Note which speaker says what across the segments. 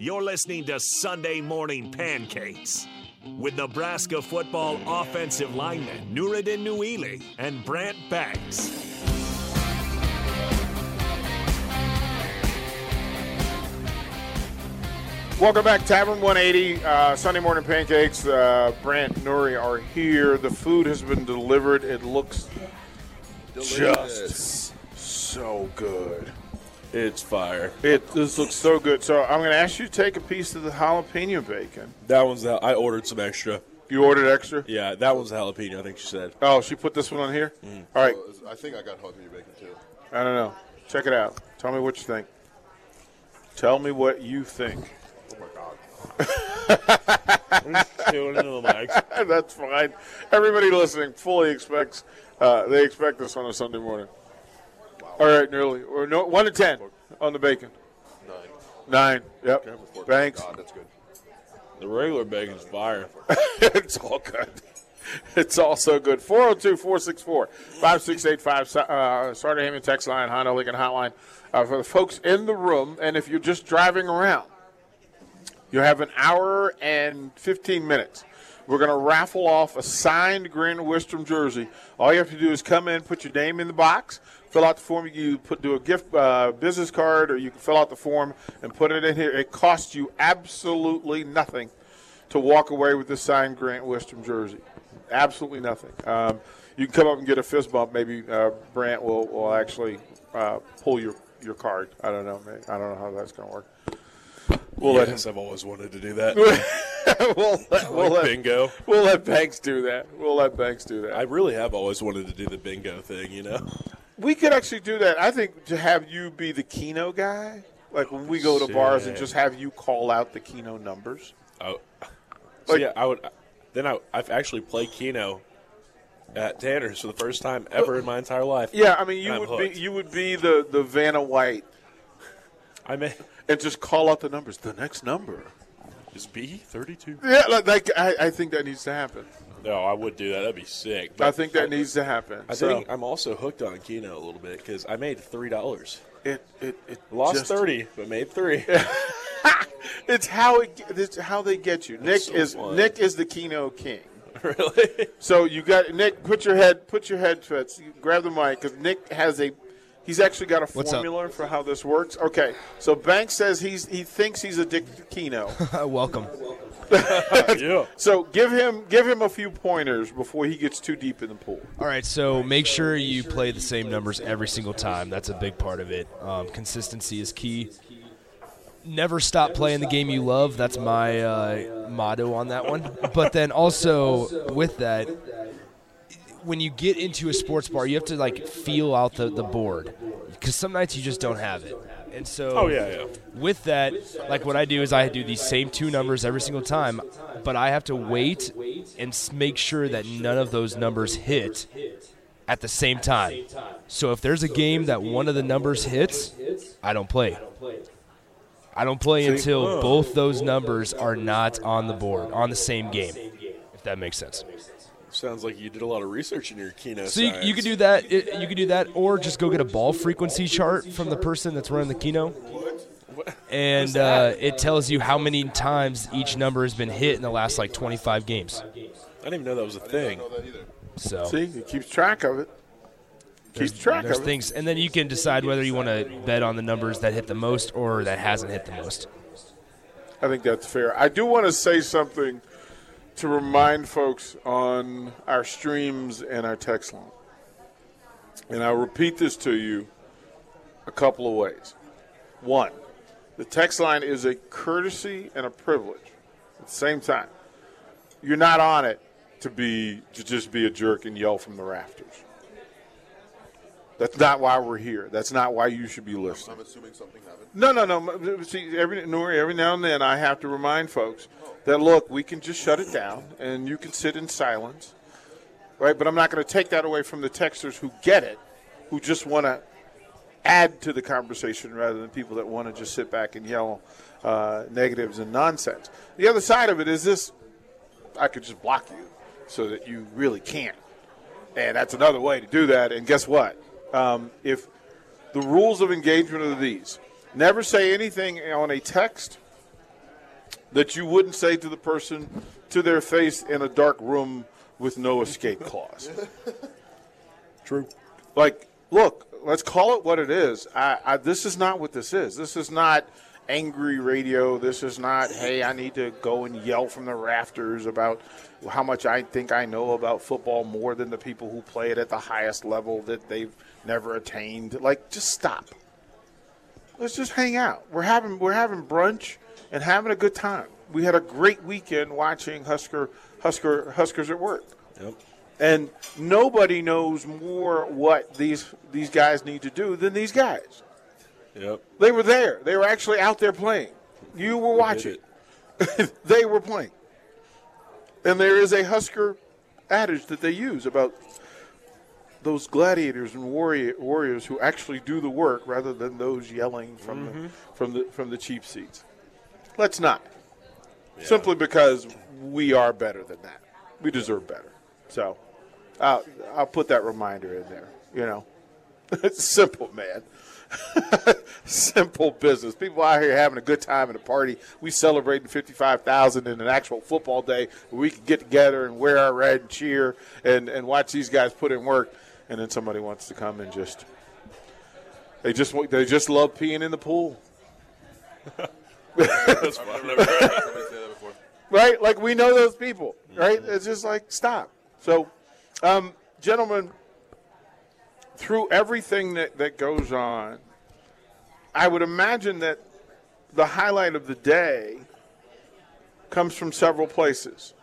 Speaker 1: You're listening to Sunday Morning Pancakes with Nebraska football offensive lineman Nuruddin Nouili and Brant Banks.
Speaker 2: Welcome back, Tavern 180, uh, Sunday morning pancakes. Uh, Brant Nuri are here. The food has been delivered. It looks just so good.
Speaker 3: It's fire.
Speaker 2: It this looks so good. So I'm going to ask you to take a piece of the jalapeno bacon.
Speaker 3: That one's the, I ordered some extra.
Speaker 2: You ordered extra?
Speaker 3: Yeah, that one's jalapeno. I think she said.
Speaker 2: Oh, she put this one on here. All right,
Speaker 4: I think I got jalapeno bacon too.
Speaker 2: I don't know. Check it out. Tell me what you think. Tell me what you think.
Speaker 4: Oh my god.
Speaker 2: That's fine. Everybody listening fully expects uh, they expect this on a Sunday morning. All right, nearly or no one to ten on the bacon.
Speaker 4: Nine.
Speaker 2: Nine. Yep.
Speaker 4: Can I have a fork?
Speaker 2: Thanks.
Speaker 4: God, that's good.
Speaker 3: The regular bacon's fire.
Speaker 2: it's all good. It's all so good. 402 464 5685. Uh, Starter Heyman text line, Honda Lincoln hotline. Uh, for the folks in the room, and if you're just driving around, you have an hour and 15 minutes. We're going to raffle off a signed Grant Wistrom jersey. All you have to do is come in, put your name in the box, fill out the form. You put do a gift uh, business card, or you can fill out the form and put it in here. It costs you absolutely nothing to walk away with this signed Grant Wistrom jersey. Absolutely nothing. Um, you can come up and get a fist bump. Maybe uh, Brant will, will actually uh, pull your, your card. I don't know. I don't know how that's going to work. We'll
Speaker 3: yes, I've always wanted to do that.
Speaker 2: we'll, let, we'll,
Speaker 3: like
Speaker 2: let,
Speaker 3: bingo.
Speaker 2: we'll let Banks do that. We'll let Banks do that.
Speaker 3: I really have always wanted to do the bingo thing, you know?
Speaker 2: We could actually do that. I think to have you be the Keno guy, like when we go to bars and just have you call out the Keno numbers.
Speaker 3: Oh, so
Speaker 2: Like-
Speaker 3: yeah, I would. Then I, I've actually played Keno at Tanner's for the first time ever in my entire life.
Speaker 2: Yeah, I mean you would
Speaker 3: hooked.
Speaker 2: be you would be the the Vanna White
Speaker 3: I may
Speaker 2: and just call out the numbers. The next number.
Speaker 3: is B thirty two.
Speaker 2: Yeah, like, like I, I think that needs to happen.
Speaker 3: No, I would do that. That'd be sick.
Speaker 2: I think that needs to happen.
Speaker 3: I
Speaker 2: so
Speaker 3: think I'm also hooked on Keno a little bit because I made three dollars.
Speaker 2: it it, it
Speaker 3: Lost
Speaker 2: just-
Speaker 3: thirty, but made three.
Speaker 2: It's how it it's how they get you. Nick
Speaker 3: so
Speaker 2: is
Speaker 3: fun.
Speaker 2: Nick is the Keno king.
Speaker 3: really?
Speaker 2: So you got Nick. Put your head. Put your head. Fitz. You grab the mic because Nick has a. He's actually got a formula for how this works. Okay, so Banks says he's he thinks he's addicted to Keno.
Speaker 5: Welcome.
Speaker 3: yeah.
Speaker 2: so give him give him a few pointers before he gets too deep in the pool.
Speaker 5: All right, so make sure you play the same numbers every single time. That's a big part of it. Um, consistency is key. Never stop playing the game you love. That's my uh, motto on that one. But then also with that, when you get into a sports bar, you have to like feel out the, the board because some nights you just don't have it. And so,
Speaker 3: Oh yeah, yeah.
Speaker 5: with that, like what I do is I do these same two numbers every single time, but I have to wait and make sure that none of those numbers hit at the same time. So if there's a game that one of the numbers hits, I don't play. I don't play until both those numbers are not on the board on the same game. If that makes sense.
Speaker 3: Sounds like you did a lot of research in your Keno.
Speaker 5: So you, you could do that. it- You could do that, or just go get a ball frequency chart from the person that's running the Keno, and uh, it tells you how many times each number has been hit in the last like 25 games.
Speaker 3: I didn't even know that was a thing.
Speaker 4: either.
Speaker 5: So
Speaker 2: See, it keeps track of it.
Speaker 5: there's,
Speaker 2: Keeps track
Speaker 5: there's
Speaker 2: of it.
Speaker 5: things, and then you can decide whether you want to bet on the numbers that hit the most or that hasn't hit the most.
Speaker 2: I think that's fair. I do want to say something to remind folks on our streams and our text line. And I'll repeat this to you a couple of ways. One, the text line is a courtesy and a privilege at the same time. You're not on it to be to just be a jerk and yell from the rafters. That's not why we're here. That's not why you should be listening.
Speaker 4: I'm assuming something happened.
Speaker 2: No, no, no. See, every every now and then I have to remind folks that look, we can just shut it down and you can sit in silence, right? But I'm not going to take that away from the texters who get it, who just want to add to the conversation rather than people that want to just sit back and yell uh, negatives and nonsense. The other side of it is this: I could just block you so that you really can't, and that's another way to do that. And guess what? Um, if the rules of engagement are these. Never say anything on a text that you wouldn't say to the person to their face in a dark room with no escape clause.
Speaker 3: True.
Speaker 2: like, look, let's call it what it is. I, I, this is not what this is. This is not angry radio. This is not, hey, I need to go and yell from the rafters about how much I think I know about football more than the people who play it at the highest level that they've never attained. Like, just stop. Let's just hang out. We're having we're having brunch and having a good time. We had a great weekend watching Husker Husker Huskers at work.
Speaker 3: Yep.
Speaker 2: And nobody knows more what these these guys need to do than these guys.
Speaker 3: Yep.
Speaker 2: They were there. They were actually out there playing. You were watching.
Speaker 3: it.
Speaker 2: they were playing. And there is a Husker adage that they use about those gladiators and warrior, warriors who actually do the work rather than those yelling from the mm-hmm. from the from the cheap seats. Let's not. Simply because we are better than that. We deserve better. So I'll, I'll put that reminder in there. You know, it's simple, man. simple business. People out here having a good time at a party. We celebrating fifty five thousand in an actual football day where we can get together and wear our red and cheer and, and watch these guys put in work. And then somebody wants to come and just they just want- they just love peeing in the pool.
Speaker 3: That's fun.
Speaker 4: I've never heard somebody say that before.
Speaker 2: right? Like we know those people, right? It's just like stop. So, um, gentlemen, through everything that, that goes on, I would imagine that the highlight of the day comes from several places.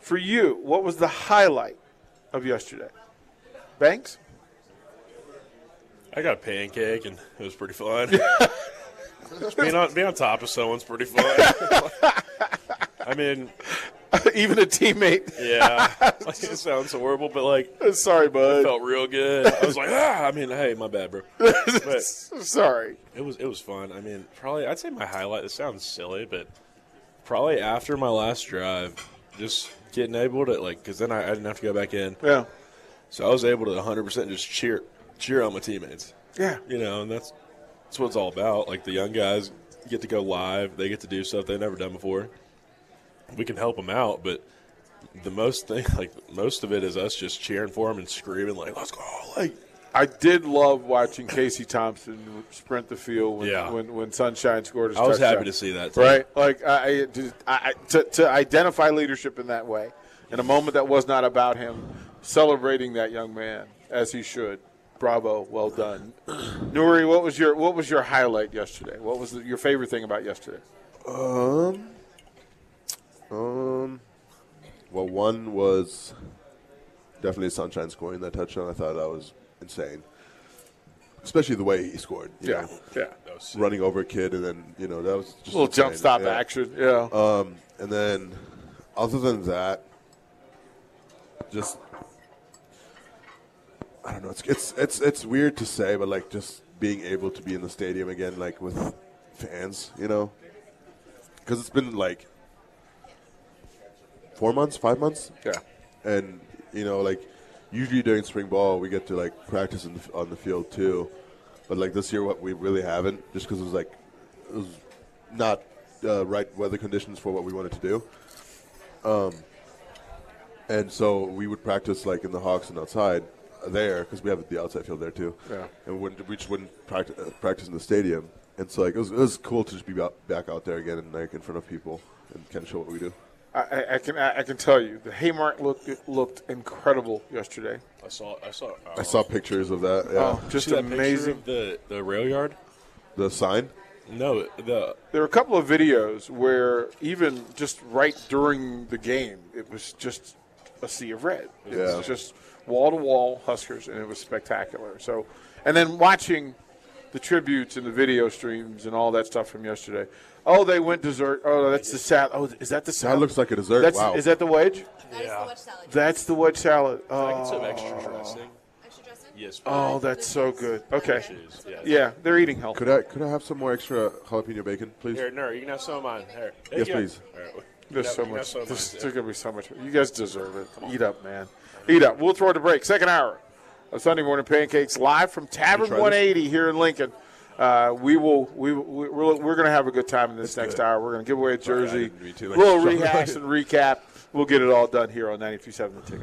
Speaker 2: For you, what was the highlight of yesterday? Banks?
Speaker 3: I got a pancake and it was pretty fun. Being on being on top of someone's pretty fun. I mean,
Speaker 2: Even a teammate?
Speaker 3: yeah, like, it sounds horrible, but like
Speaker 2: Sorry, bud.
Speaker 3: it felt real good. I was like, ah, I mean, hey, my bad, bro. But
Speaker 2: Sorry.
Speaker 3: it was it was fun. I mean, probably I'd say my highlight. This sounds silly, but probably after my last drive, just getting able to like, because then I, I didn't have to go back in,
Speaker 2: Yeah.
Speaker 3: so I was able to 100 percent just cheer cheer on my teammates.
Speaker 2: Yeah.
Speaker 3: you know, and that's that's what it's all about. Like the young guys get to go live, they get to do stuff they've never done before. We can help them out, but the most thing, like most of it, is us just cheering for them and screaming like, "Let's go!" Like,
Speaker 2: I did love watching Casey Thompson sprint the field when
Speaker 3: Yeah.
Speaker 2: when, when Sunshine scored his
Speaker 3: I was
Speaker 2: touchdown.
Speaker 3: happy to see that. Too.
Speaker 2: Right, like I, I, I, I- to, to identify leadership in that way, in a moment that was not about him, celebrating that young man as he should. Bravo, well done, Nuri. What was your what was your highlight yesterday? What was the, your favorite thing about yesterday?
Speaker 4: Um, um, well, one was definitely Sunshine scoring that touchdown. I thought that was insane, especially the way he scored. you know,
Speaker 2: yeah,
Speaker 3: That was sick.
Speaker 4: running over a kid, and then you know that was just
Speaker 2: little jump stop
Speaker 4: Yeah.
Speaker 2: action. Yeah,
Speaker 4: Um, and then other than that, just I don't know. It's it's it's it's weird to say, but like just being able to be in the stadium again, like with fans, you know, because it's been like four months, five months,
Speaker 2: yeah,
Speaker 4: and you know, like usually during spring ball we get to like practice in the, on the field too, but like this year, what we really haven't, just because it was like it was not uh, right weather conditions for what we wanted to do. Um, and so we would practice like in the Hawks and outside there because we have the outside field there too.
Speaker 2: Yeah.
Speaker 4: And we, wouldn't, we just wouldn't practice, uh, practice in the stadium. And so like it was, it was cool to just be back out there again and like in front of people and kind of show what we do.
Speaker 2: I, I- I can I, I can tell you the Haymarket looked looked incredible yesterday.
Speaker 3: I saw. I saw.
Speaker 4: Uh, I saw pictures of that. Yeah.
Speaker 2: Oh, just
Speaker 3: See that
Speaker 2: amazing.
Speaker 3: of the the rail yard.
Speaker 4: The sign.
Speaker 3: No, the
Speaker 2: There were a couple of videos where even just right during the game, it was just a sea of red. It
Speaker 4: Yeah.
Speaker 2: was just wall to wall Huskers, and it was spectacular. So, and then watching the tributes and the video streams and all that stuff from yesterday. Oh, they went dessert. Oh, that's the salad. Oh, is that the salad?
Speaker 4: That looks like a dessert.
Speaker 2: That's,
Speaker 4: wow.
Speaker 2: Is that the wedge?
Speaker 6: That is the wedge salad.
Speaker 2: That's the wedge salad. Oh.
Speaker 3: I can
Speaker 2: Oh,
Speaker 3: some extra dressing.
Speaker 6: Extra dressing?
Speaker 3: Yes.
Speaker 2: oh, that's so good. Okay.
Speaker 3: Yeah.
Speaker 2: Yeah, they're eating healthy.
Speaker 4: could I could I have some more extra jalapeno bacon, please?
Speaker 3: Here, no, you can have some of mine. Here.
Speaker 4: Yes, please.
Speaker 2: There's so
Speaker 3: can have
Speaker 2: much. There's,
Speaker 3: mine,
Speaker 2: there's gonna be so much. You guys deserve it. Eat up, man. Eat up. We'll throw it to break. Second hour of Sunday morning pancakes live from Tavern
Speaker 4: try this?
Speaker 2: 180 here in Lincoln. Uh, we will. We we- we're, we're going to have a good time in this next hour. We're going to give away a jersey.
Speaker 4: too.
Speaker 2: We'll rehash and recap. We'll get it all done here on 92.7 The Ticket.